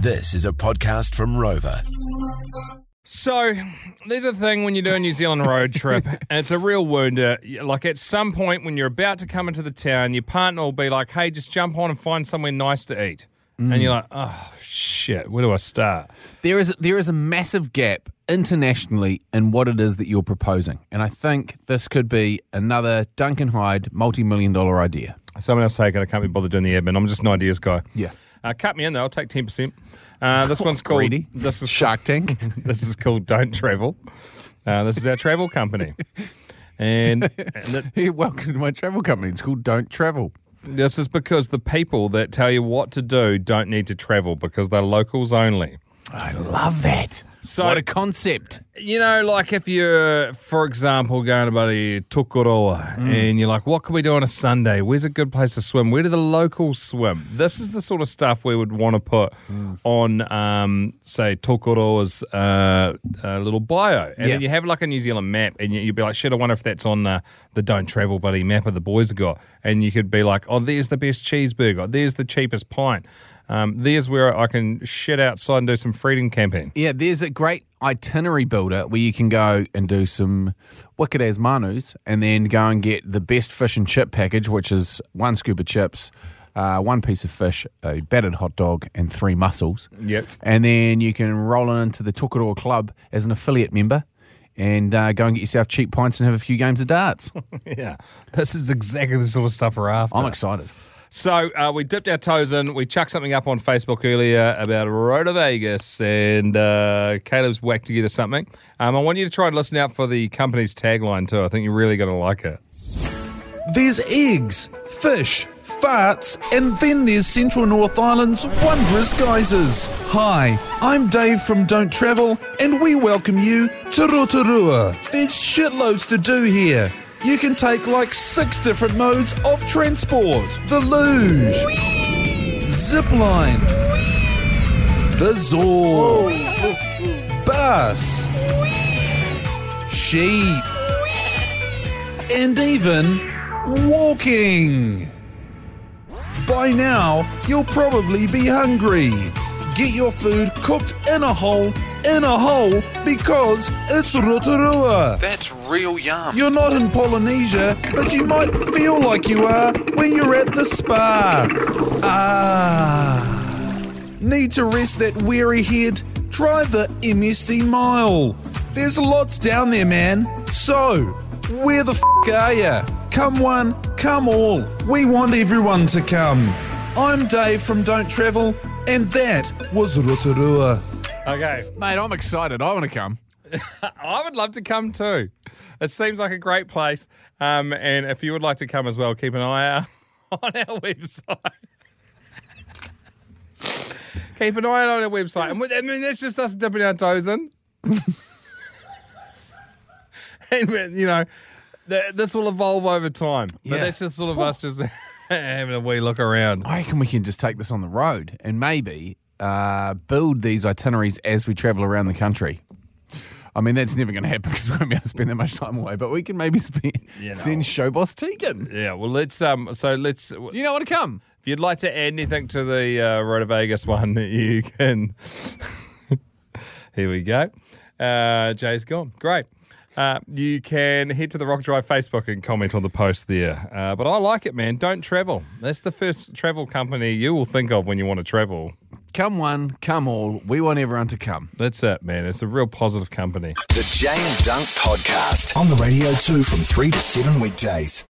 This is a podcast from Rova. So, there's a thing when you do a New Zealand road trip, and it's a real wounder. Uh, like, at some point when you're about to come into the town, your partner will be like, hey, just jump on and find somewhere nice to eat. And mm. you're like, oh, shit, where do I start? There is there is a massive gap internationally in what it is that you're proposing, and I think this could be another Duncan Heyde multi-million dollar idea. Someone else take it. I can't be bothered doing the admin. I'm just an ideas guy. Yeah. Uh, cut me in, though. I'll take 10%. Uh, this one's called. Greedy. This is Shark Tank. this is called Don't Travel. Uh, this is our travel company. And, and it- Hey, welcome to my travel company. It's called Don't Travel. this is because the people that tell you what to do don't need to travel because they're locals only. I love that. So- what a concept. You know, like if you're, for example, going to bloody Tokoroa and you're like, what can we do on a Sunday? Where's a good place to swim? Where do the locals swim? This is the sort of stuff we would want to put on, um, say, Tokoroa's uh, uh, little bio. And Yeah. then you have like a New Zealand map and you, you'd be like, shit, I wonder if that's on uh, the Don't Travel Buddy map that the boys have got. And you could be like, oh, there's the best cheeseburger. There's the cheapest pint. Um, there's where I can shit outside and do some freedom camping. Yeah, there's a great itinerary builder where you can go and do some wicked as manus and then go and get the best fish and chip package, which is one scoop of chips, uh, one piece of fish, a battered hot dog, and three mussels. Yep. And then you can roll on into the Tokoroa Club as an affiliate member and uh, go and get yourself cheap pints and have a few games of darts. Yeah, this is exactly the sort of stuff we're after. I'm excited. So uh, we dipped our toes in. We chucked something up on Facebook earlier about Rotovegas, and uh, Caleb's whacked together something. Um, I want you to try and listen out for the company's tagline too. I think you're really going to like it. There's eggs, fish, farts, and then there's Central North Island's wondrous geysers. Hi, I'm Dave from Don't Travel, and we welcome you to Rotorua. There's shitloads to do here. You can take like six different modes of transport. The luge, zip line, the Zorb, bus, sheep, and even walking. By now, you'll probably be hungry. Get your food cooked in a hole, in a hole, because it's Rotorua. That's real yum. You're not in Polynesia, but you might feel like you are when you're at the spa. Ah. Need to rest that weary head? Try the MST Mile. There's lots down there, man. So, where the f are ya? Come one, come all. We want everyone to come. I'm Dave from Don't Travel, and that was Rotorua. Okay, Mate, I'm excited. I want to come. I would love to come too. It seems like a great place. Um, and if you would like to come as well, keep an eye out on our website. keep an eye out on our website. And I mean, that's just us dipping our toes in. and, you know, th- this will evolve over time. But Yeah. that's just sort of us just having a wee look around. I reckon we can just take this on the road and maybe uh, build these itineraries as we travel around the country. I mean, that's never going to happen because we won't be able to spend that much time away. But we can maybe spend, You know. send show boss Tegan. Yeah, well, let's, um, so let's, Do you know what to come? If you'd like to add anything to the uh, Rotovegas one, you can. Here we go. Uh, Jay's gone. Great. Uh, you can head to the Rock Drive Facebook and comment on the post there. Uh, but I like it, man. Don't travel. That's the first travel company you will think of when you want to travel. Come one, come all. We want everyone to come. That's it, man. It's a real positive company. The Jay and Dunk Podcast on the radio too from 3 to 7 weekdays.